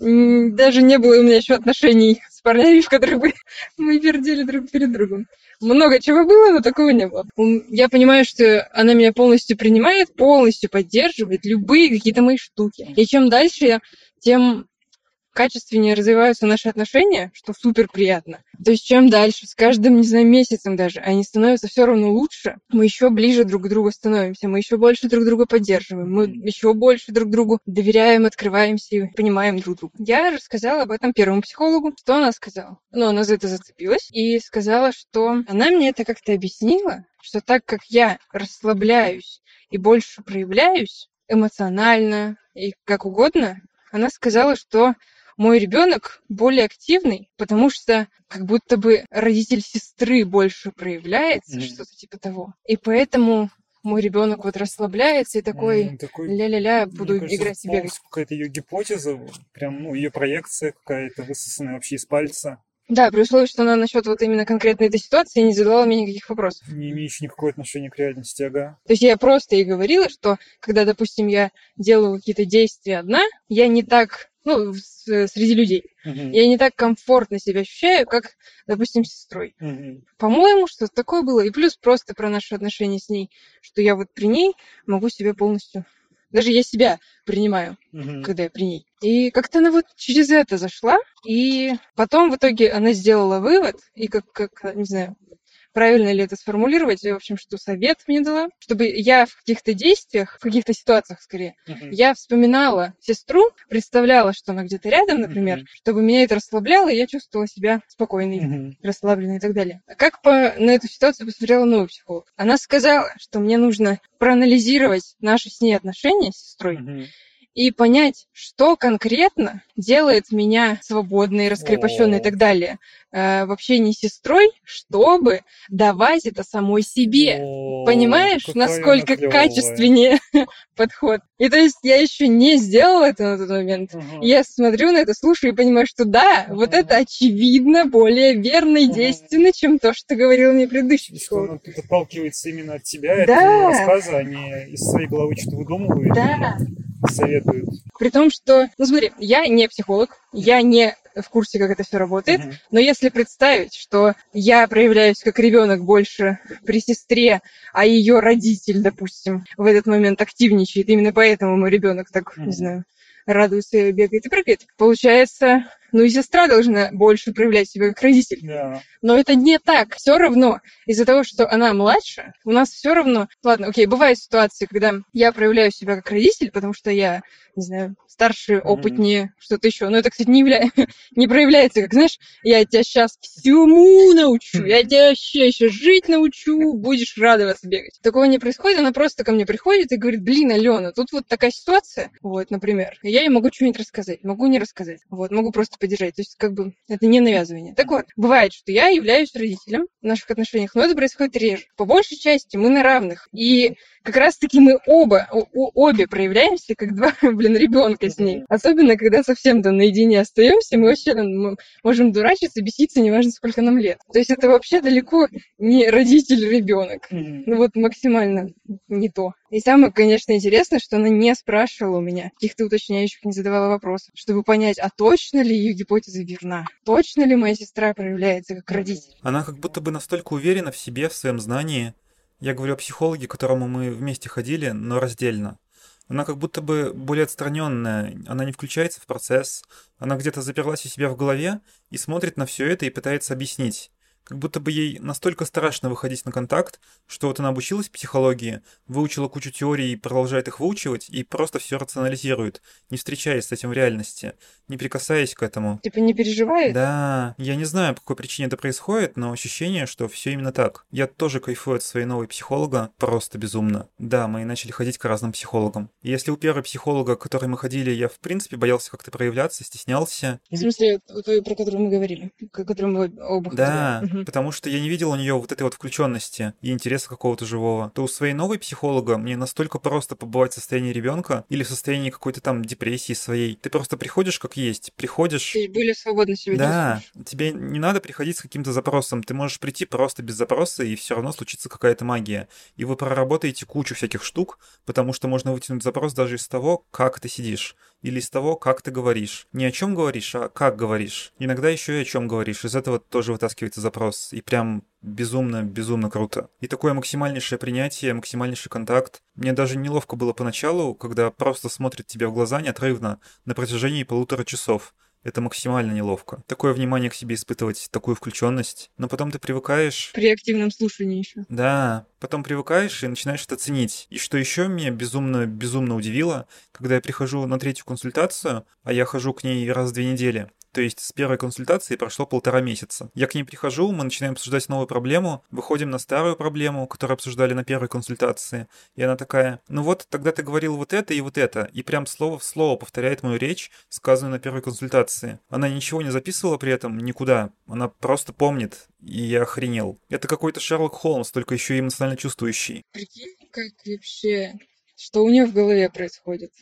Даже не было у меня еще отношений с парнями, в которых бы мы пердели друг перед другом. Много чего было, но такого не было. Я понимаю, что она меня полностью принимает, полностью поддерживает любые какие-то мои штуки. И чем дальше я, тем качественнее развиваются наши отношения, что супер приятно. То есть чем дальше, с каждым, не знаю, месяцем даже, они становятся все равно лучше, мы еще ближе друг к другу становимся, мы еще больше друг друга поддерживаем, мы еще больше друг другу доверяем, открываемся и понимаем друг друга. Я рассказала об этом первому психологу. Что она сказала? Ну, она за это зацепилась и сказала, что она мне это как-то объяснила, что так как я расслабляюсь и больше проявляюсь эмоционально и как угодно, она сказала, что мой ребенок более активный, потому что как будто бы родитель сестры больше проявляется, mm-hmm. что-то типа того. И поэтому мой ребенок вот расслабляется и такой, такой ля-ля-ля, буду кажется, играть и бегать. Какая-то ее гипотеза, прям, ну, ее проекция какая-то высосанная вообще из пальца. Да, при условии, что она насчет вот именно конкретной этой ситуации не задавала мне никаких вопросов. Не имеющий никакого отношения к реальности, ага. То есть я просто ей говорила, что когда, допустим, я делаю какие-то действия одна, я не так, ну, среди людей, uh-huh. я не так комфортно себя ощущаю, как, допустим, с сестрой. Uh-huh. По-моему, что-то такое было. И плюс просто про наши отношения с ней, что я вот при ней могу себя полностью даже я себя принимаю, угу. когда я при ней. И как-то она вот через это зашла, и потом в итоге она сделала вывод, и как, как не знаю, правильно ли это сформулировать, в общем, что совет мне дала, чтобы я в каких-то действиях, в каких-то ситуациях скорее, uh-huh. я вспоминала сестру, представляла, что она где-то рядом, например, uh-huh. чтобы меня это расслабляло, и я чувствовала себя спокойной, uh-huh. расслабленной и так далее. А как по, на эту ситуацию посмотрела новый психолог? Она сказала, что мне нужно проанализировать наши с ней отношения с сестрой, uh-huh и понять, что конкретно делает меня свободной, раскрепощенной и так далее э, в общении с сестрой, чтобы давать это самой себе. О, Понимаешь, насколько качественнее подход? И то есть я еще не сделала это на тот момент. Угу. Я смотрю на это, слушаю и понимаю, что да, угу. вот это очевидно более верно и действенно, чем то, что говорил мне предыдущий Что оно тут отталкивается именно от тебя, да. от рассказа, а не из своей головы что-то выдумываешь. Да советуют. При том, что, ну смотри, я не психолог, я не в курсе, как это все работает, mm-hmm. но если представить, что я проявляюсь как ребенок больше при сестре, а ее родитель, допустим, в этот момент активничает, именно поэтому мой ребенок так, mm-hmm. не знаю, радуется, бегает и прыгает. Получается, ну и сестра должна больше проявлять себя как родитель. Yeah. Но это не так. Все равно из-за того, что она младше, у нас все равно... Ладно, окей, бывают ситуации, когда я проявляю себя как родитель, потому что я, не знаю, старше, опытнее, mm-hmm. что-то еще. Но это, кстати, не, явля... не проявляется, как, знаешь, я тебя сейчас всему научу, я тебя вообще еще жить научу, будешь радоваться бегать. Такого не происходит, она просто ко мне приходит и говорит, блин, Алена, тут вот такая ситуация, вот, например, я ей могу что-нибудь рассказать, могу не рассказать, вот, могу просто поддержать, то есть, как бы, это не навязывание. Так вот, бывает, что я являюсь родителем в наших отношениях, но это происходит реже. По большей части мы на равных, и как раз-таки мы оба, обе проявляемся как два, блин, ребенка с ней. Особенно, когда совсем там наедине остаемся, мы вообще мы можем дурачиться, беситься, неважно, сколько нам лет. То есть это вообще далеко не родитель-ребенок. Ну вот максимально не то. И самое, конечно, интересное, что она не спрашивала у меня каких-то уточняющих, не задавала вопросов, чтобы понять, а точно ли ее гипотеза верна? Точно ли моя сестра проявляется как родитель? Она как будто бы настолько уверена в себе, в своем знании, я говорю о психологе, к которому мы вместе ходили, но раздельно. Она как будто бы более отстраненная, она не включается в процесс, она где-то заперлась у себя в голове и смотрит на все это и пытается объяснить. Как будто бы ей настолько страшно выходить на контакт, что вот она обучилась психологии, выучила кучу теорий и продолжает их выучивать, и просто все рационализирует, не встречаясь с этим в реальности, не прикасаясь к этому. Типа не переживает? Да. Я не знаю, по какой причине это происходит, но ощущение, что все именно так. Я тоже кайфую от своей новой психолога, просто безумно. Да, мы начали ходить к разным психологам. И если у первого психолога, к которой мы ходили, я в принципе боялся как-то проявляться, стеснялся. В смысле, той, про которую мы говорили, о которой мы оба Да. Угу потому что я не видел у нее вот этой вот включенности и интереса какого-то живого, то у своей новой психолога мне настолько просто побывать в состоянии ребенка или в состоянии какой-то там депрессии своей. Ты просто приходишь как есть, приходишь... Ты более свободно себя Да, тебе не надо приходить с каким-то запросом, ты можешь прийти просто без запроса, и все равно случится какая-то магия. И вы проработаете кучу всяких штук, потому что можно вытянуть запрос даже из того, как ты сидишь или из того, как ты говоришь. Не о чем говоришь, а как говоришь. Иногда еще и о чем говоришь. Из этого тоже вытаскивается запрос. И прям безумно, безумно круто. И такое максимальнейшее принятие, максимальнейший контакт. Мне даже неловко было поначалу, когда просто смотрит тебя в глаза неотрывно на протяжении полутора часов. Это максимально неловко. Такое внимание к себе испытывать, такую включенность. Но потом ты привыкаешь. При активном слушании еще. Да. Потом привыкаешь и начинаешь это ценить. И что еще меня безумно, безумно удивило, когда я прихожу на третью консультацию, а я хожу к ней раз в две недели, То есть с первой консультации прошло полтора месяца. Я к ней прихожу, мы начинаем обсуждать новую проблему, выходим на старую проблему, которую обсуждали на первой консультации. И она такая, ну вот, тогда ты говорил вот это и вот это. И прям слово в слово повторяет мою речь, сказанную на первой консультации. Она ничего не записывала при этом никуда. Она просто помнит. И я охренел. Это какой-то Шерлок Холмс, только еще и эмоционально чувствующий. Прикинь, как вообще, что у нее в голове происходит.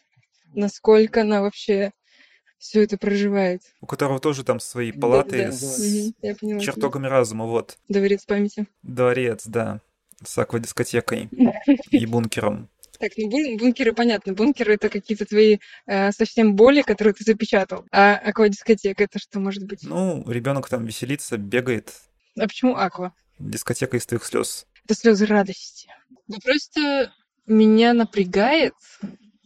Насколько она вообще все это проживает. У которого тоже там свои палаты Да-да-да. с Мгм, я поняла чертогами разума, вот. Дворец памяти. Дворец, да. С аквадискотекой и бункером. Так, ну бун- бункеры понятно. Бункеры это какие-то твои э, совсем боли, которые ты запечатал. А аквадискотека это что может быть? Ну, ребенок там веселится, бегает. А почему аква? Дискотека из твоих слез. Это слезы радости. Да просто меня напрягает.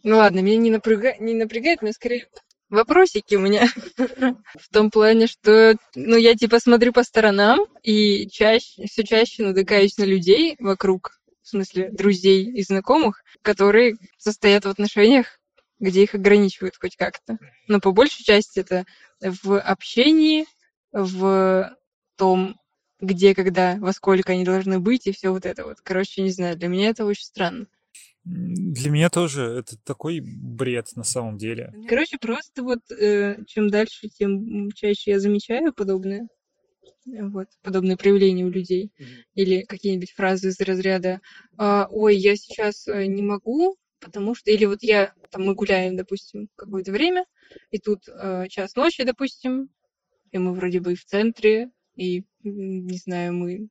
Ну ладно, меня не, напряга... не напрягает, но скорее вопросики у меня. В том плане, что ну, я типа смотрю по сторонам и чаще, все чаще натыкаюсь на людей вокруг, в смысле друзей и знакомых, которые состоят в отношениях, где их ограничивают хоть как-то. Но по большей части это в общении, в том, где, когда, во сколько они должны быть, и все вот это вот. Короче, не знаю, для меня это очень странно. Для меня тоже это такой бред на самом деле. Короче, просто вот э, чем дальше, тем чаще я замечаю подобное. э, Вот, подобные проявления у людей. Или какие-нибудь фразы из разряда «А, «Ой, я сейчас э, не могу, потому что...» Или вот я, там мы гуляем, допустим, какое-то время, и тут э, час ночи, допустим, и мы вроде бы и в центре, и, не знаю, мы...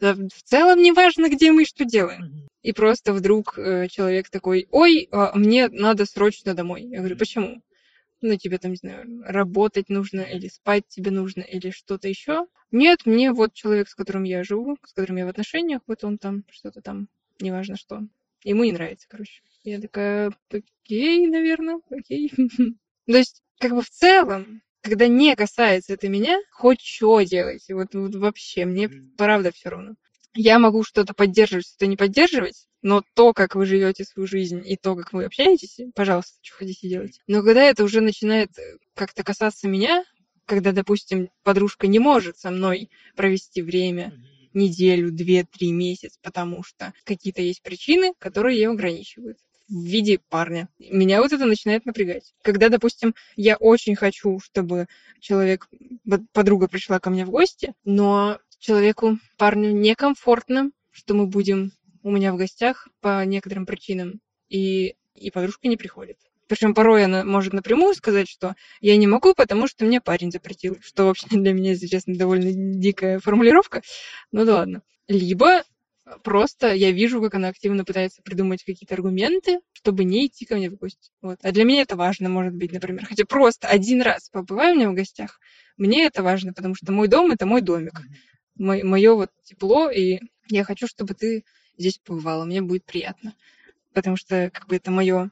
В целом не важно, где мы и что делаем. И просто вдруг э, человек такой, ой, а, мне надо срочно домой. Я говорю, почему? Ну, тебе там, не знаю, работать нужно, или спать тебе нужно, или что-то еще. Нет, мне вот человек, с которым я живу, с которым я в отношениях, вот он там что-то там, неважно что. Ему не нравится, короче. Я такая, окей, наверное, окей. То есть, как бы в целом, когда не касается это меня, хоть что делать. Вот, вот вообще, мне правда все равно. Я могу что-то поддерживать, что-то не поддерживать, но то, как вы живете свою жизнь и то, как вы общаетесь, пожалуйста, что хотите делать. Но когда это уже начинает э, как-то касаться меня, когда, допустим, подружка не может со мной провести время неделю, две, три месяца, потому что какие-то есть причины, которые ее ограничивают в виде парня. Меня вот это начинает напрягать. Когда, допустим, я очень хочу, чтобы человек, под- подруга пришла ко мне в гости, но человеку, парню некомфортно, что мы будем у меня в гостях по некоторым причинам, и, и подружка не приходит. Причем порой она может напрямую сказать, что я не могу, потому что мне парень запретил, что вообще для меня, если честно, довольно дикая формулировка. Ну да ладно. Либо просто я вижу, как она активно пытается придумать какие-то аргументы, чтобы не идти ко мне в гости. Вот. А для меня это важно, может быть, например. Хотя просто один раз побывай у меня в гостях, мне это важно, потому что мой дом — это мой домик. Мое вот тепло, и я хочу, чтобы ты здесь побывала. Мне будет приятно. Потому что, как бы, это мое,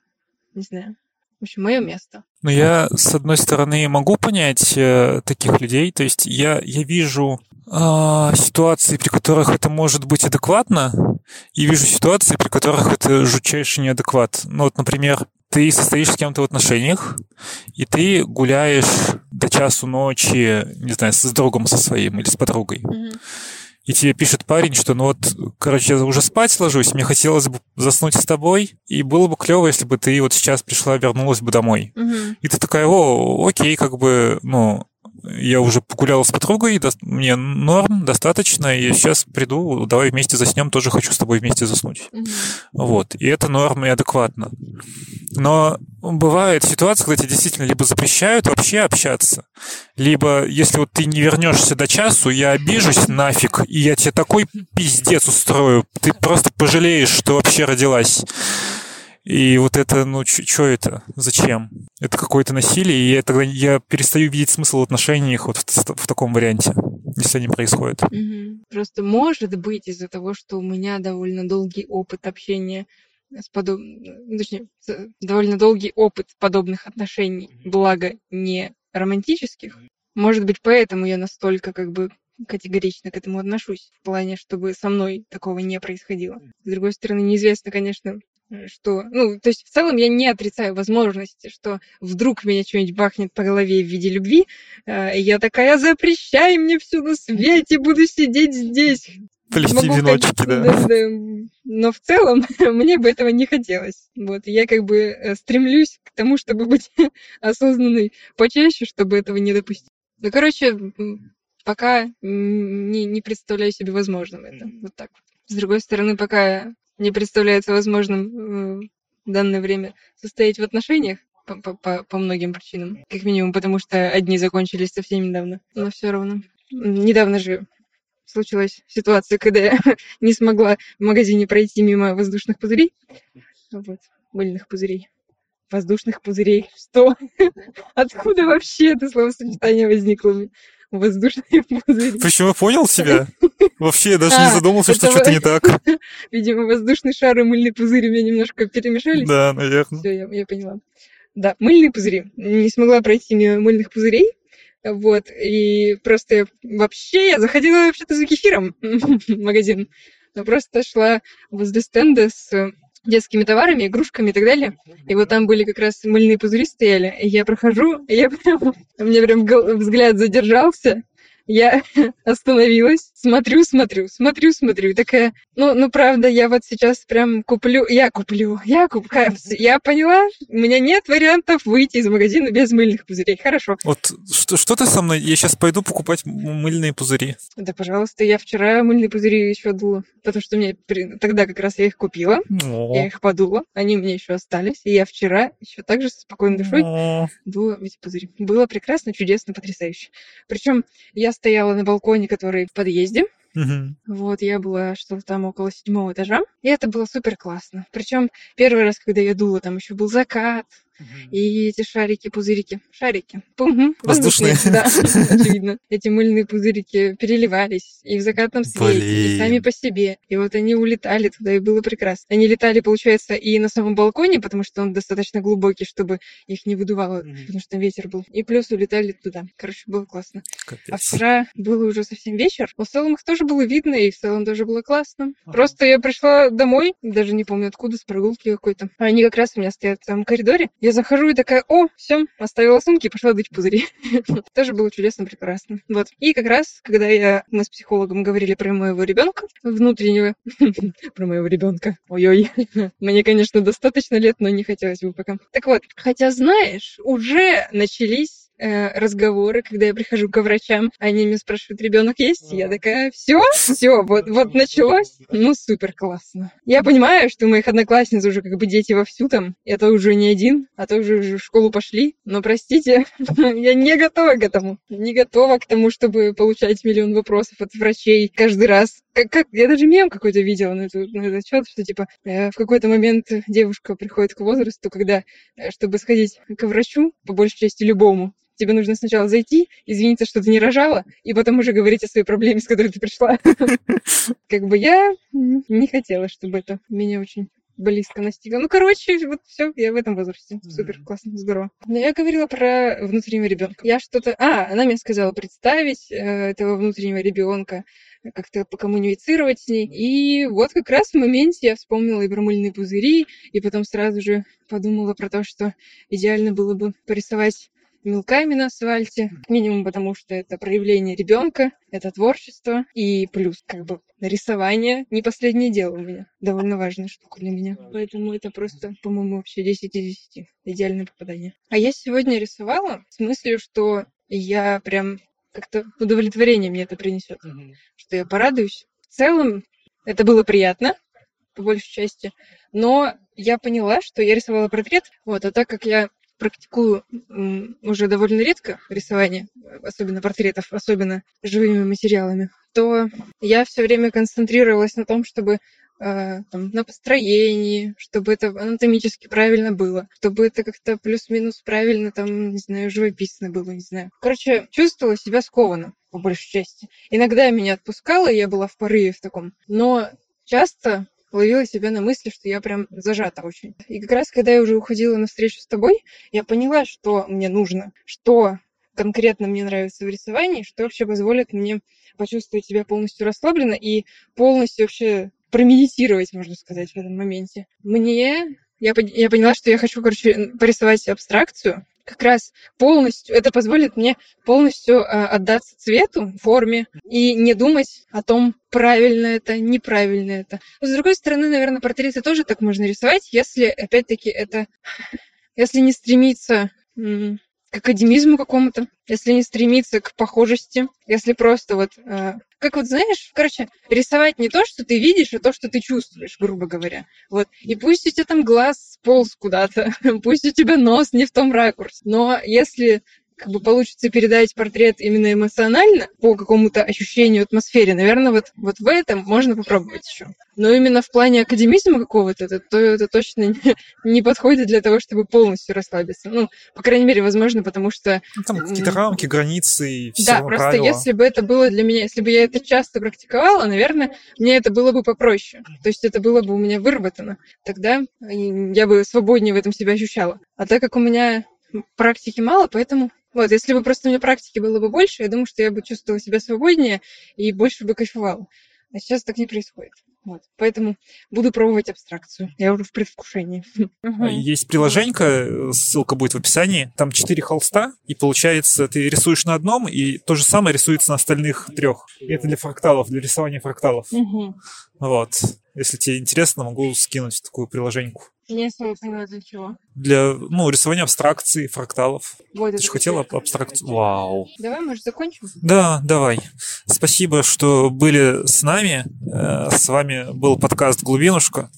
не знаю, в общем, мое место. Ну, я, с одной стороны, могу понять э, таких людей. То есть я, я вижу а, ситуации, при которых это может быть адекватно, и вижу ситуации, при которых это жутчайший неадекват. Ну, вот, например, ты состоишь с кем-то в отношениях, и ты гуляешь до часу ночи, не знаю, с другом со своим или с подругой. И тебе пишет парень, что ну вот, короче, я уже спать ложусь, мне хотелось бы заснуть с тобой, и было бы клево, если бы ты вот сейчас пришла, вернулась бы домой. И ты такая, о, окей, как бы, ну, я уже погуляла с подругой, до- мне норм, достаточно, и сейчас приду, давай вместе заснем, тоже хочу с тобой вместе заснуть. Вот. И это норма и адекватно. Но бывает ситуация, когда тебе действительно либо запрещают вообще общаться, либо если вот ты не вернешься до часу, я обижусь нафиг, и я тебе такой пиздец устрою, ты просто пожалеешь, что вообще родилась. И вот это, ну, что это? Зачем? Это какое-то насилие, и я тогда я перестаю видеть смысл в отношениях вот в, в таком варианте, если они происходят. Мгм. Просто может быть из-за того, что у меня довольно долгий опыт общения с подобным, точнее, с- довольно долгий опыт подобных отношений, благо не романтических. Может быть, поэтому я настолько как бы категорично к этому отношусь, в плане, чтобы со мной такого не происходило. С другой стороны, неизвестно, конечно, что, ну, то есть в целом я не отрицаю возможности, что вдруг меня что-нибудь бахнет по голове в виде любви, э, я такая, запрещай мне все на свете, буду сидеть здесь. Плести веночки, да. да, да. Но в целом мне бы этого не хотелось. Вот, я как бы э, стремлюсь к тому, чтобы быть осознанной почаще, чтобы этого не допустить. Ну, короче, пока не, не представляю себе возможным это. Вот так вот. С другой стороны, пока не представляется возможным в данное время состоять в отношениях, по, по- по- многим причинам. Как минимум, потому что одни закончились совсем недавно. Но все равно. Недавно же случилась ситуация, когда я не смогла в магазине пройти мимо воздушных пузырей. Вот, мыльных пузырей. Воздушных пузырей. Что? Откуда вообще это словосочетание возникло? Воздушные пузыри. Почему понял тебя? Вообще, я даже не А, задумался, что что-то не так. Видимо, воздушный шар и мыльный пузырь у меня немножко перемешались. Да, наверное. Все, я, я поняла. Да, мыльные пузыри. Не смогла пройти мимо мыльных пузырей. Вот, и просто я- вообще я заходила вообще-то за кефиром в магазин. Но просто шла возле стенда с детскими товарами, игрушками и так далее. И вот там были как раз мыльные пузыри стояли. И я прохожу, и я прям, у меня прям взгляд задержался. Я остановилась, смотрю, смотрю, смотрю, смотрю. Такая, ну, ну, правда, я вот сейчас прям куплю, я куплю, я куплю. Я поняла, у меня нет вариантов выйти из магазина без мыльных пузырей. Хорошо. Вот что, что ты со мной? Я сейчас пойду покупать мыльные пузыри. Да, пожалуйста, я вчера мыльные пузыри еще дула, потому что мне тогда как раз я их купила, я О, их подула, они меня еще остались, и я вчера еще также со спокойной душой о. дула эти пузыри. Было прекрасно, чудесно, потрясающе. Причем я стояла на балконе, который в подъезде, Мгм. вот, я была что-то там около седьмого этажа, и это было супер классно. Причем первый раз, когда я дула, там еще был закат, и эти шарики, пузырики, шарики, Мгм, Воздушные. да, очевидно. Эти мыльные пузырики переливались и в закатном свете, и сами по себе. И вот они улетали туда, и было прекрасно. Они летали, получается, и на самом балконе, потому что он достаточно глубокий, чтобы их не выдувало, потому что ветер был. И плюс улетали туда. Короче, было классно. А вчера было уже совсем вечер, но в целом их тоже было видно, и в целом тоже было классно. Ага. Просто я пришла домой, даже не помню откуда, с прогулки какой-то. Они как раз у меня стоят в самом коридоре. Я захожу и такая, о, все, оставила сумки и пошла дуть пузыри. Тоже было чудесно, прекрасно. Вот. И как раз, когда я, мы с психологом говорили про моего ребенка внутреннего, про моего ребенка, ой-ой, мне, конечно, достаточно лет, но не хотелось бы пока. Так вот, хотя, знаешь, уже начались э, разговоры, когда я прихожу к врачам, они меня спрашивают, ребенок есть? И я такая, все, все, вот, вот началось. Ну, супер классно. Я понимаю, что у моих одноклассниц уже как бы дети вовсю там. Это уже не один, а то уже, уже в школу пошли. Но простите, я не готова к этому. Не готова к тому, чтобы получать миллион вопросов от врачей каждый раз. Как, как, я даже мем какой-то видела на, эту, на этот счет, что типа э, в какой-то момент девушка приходит к возрасту, когда, э, чтобы сходить к врачу, по большей части любому, тебе нужно сначала зайти, извиниться, что ты не рожала, и потом уже говорить о своей проблеме, с которой ты пришла. Как бы я не хотела, чтобы это меня очень близко настигло. Ну, короче, вот все, я в этом возрасте. Супер, Мгм. классно, здорово. Но я говорила про внутреннего ребенка. Я что-то... А, она мне сказала представить э, этого внутреннего ребенка, как-то покоммуницировать с ней. И вот как раз в моменте я вспомнила и про мыльные пузыри, и потом сразу же подумала про то, что идеально было бы порисовать мелками на асфальте, минимум потому, что это проявление ребенка, это творчество, и плюс как бы рисование не последнее дело у меня, довольно важная штука для меня. Поэтому это просто, по-моему, вообще 10 из 10. Идеальное попадание. А я сегодня рисовала с мыслью, что я прям как-то удовлетворение мне это принесет, что я порадуюсь. В целом это было приятно, по большей части, но я поняла, что я рисовала портрет, вот, а так как я практикую уже довольно редко рисование, особенно портретов, особенно живыми материалами, то я все время концентрировалась на том, чтобы э, там, на построении, чтобы это анатомически правильно было, чтобы это как-то плюс-минус правильно, там, не знаю, живописно было, не знаю. Короче, чувствовала себя скованно, по большей части. Иногда меня отпускало, я была в порыве в таком, но часто ловила себя на мысли, что я прям зажата очень. И как раз, когда я уже уходила на встречу с тобой, я поняла, что мне нужно, что конкретно мне нравится в рисовании, что вообще позволит мне почувствовать себя полностью расслабленно и полностью вообще промедитировать, можно сказать, в этом моменте. Мне я, я поняла, что я хочу, короче, порисовать абстракцию, как раз полностью, это позволит мне полностью э, отдаться цвету, форме и не думать о том, правильно это, неправильно это. Но, с другой стороны, наверное, портреты тоже так можно рисовать, если, опять-таки, это, если не стремиться к академизму какому-то, если не стремиться к похожести, если просто вот э, как вот знаешь, короче, рисовать не то, что ты видишь, а то, что ты чувствуешь, грубо говоря. Вот. И пусть у тебя там глаз сполз куда-то, пусть у тебя нос не в том ракурсе, но если как бы получится передать портрет именно эмоционально, по какому-то ощущению атмосфере, наверное, вот, вот в этом можно попробовать еще. Но именно в плане академизма какого-то, это, то это точно не, не подходит для того, чтобы полностью расслабиться. Ну, по крайней мере, возможно, потому что... Ну, там какие-то рамки, границы и все Да, просто правила. если бы это было для меня, если бы я это часто практиковала, наверное, мне это было бы попроще. То есть это было бы у меня выработано. Тогда я бы свободнее в этом себя ощущала. А так как у меня практики мало, поэтому вот, если бы просто у меня практики было бы больше, я думаю, что я бы чувствовала себя свободнее и больше бы кайфовала. А сейчас так не происходит. Вот. Поэтому буду пробовать абстракцию. Я уже в предвкушении. А есть приложенька, ссылка будет в описании. Там четыре холста, и получается, ты рисуешь на одном, и то же самое рисуется на остальных трех. И это для фракталов, для рисования фракталов. Вот. Если тебе интересно, могу скинуть такую приложеньку. Не поняла, для чего. Для, ну, рисования абстракций, фракталов. Вот, Ты же хотела абстракцию? Вау. Давай, может, закончим? Да, давай. Спасибо, что были с нами. Э, с вами был подкаст «Глубинушка».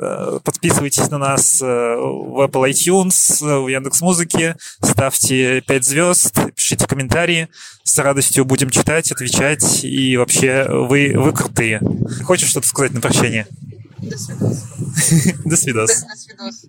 Э, подписывайтесь на нас э, в Apple iTunes, в Яндекс.Музыке. Ставьте 5 звезд, пишите комментарии. С радостью будем читать, отвечать. И вообще, вы, вы крутые. Хочешь что-то сказать на прощание? До свидос.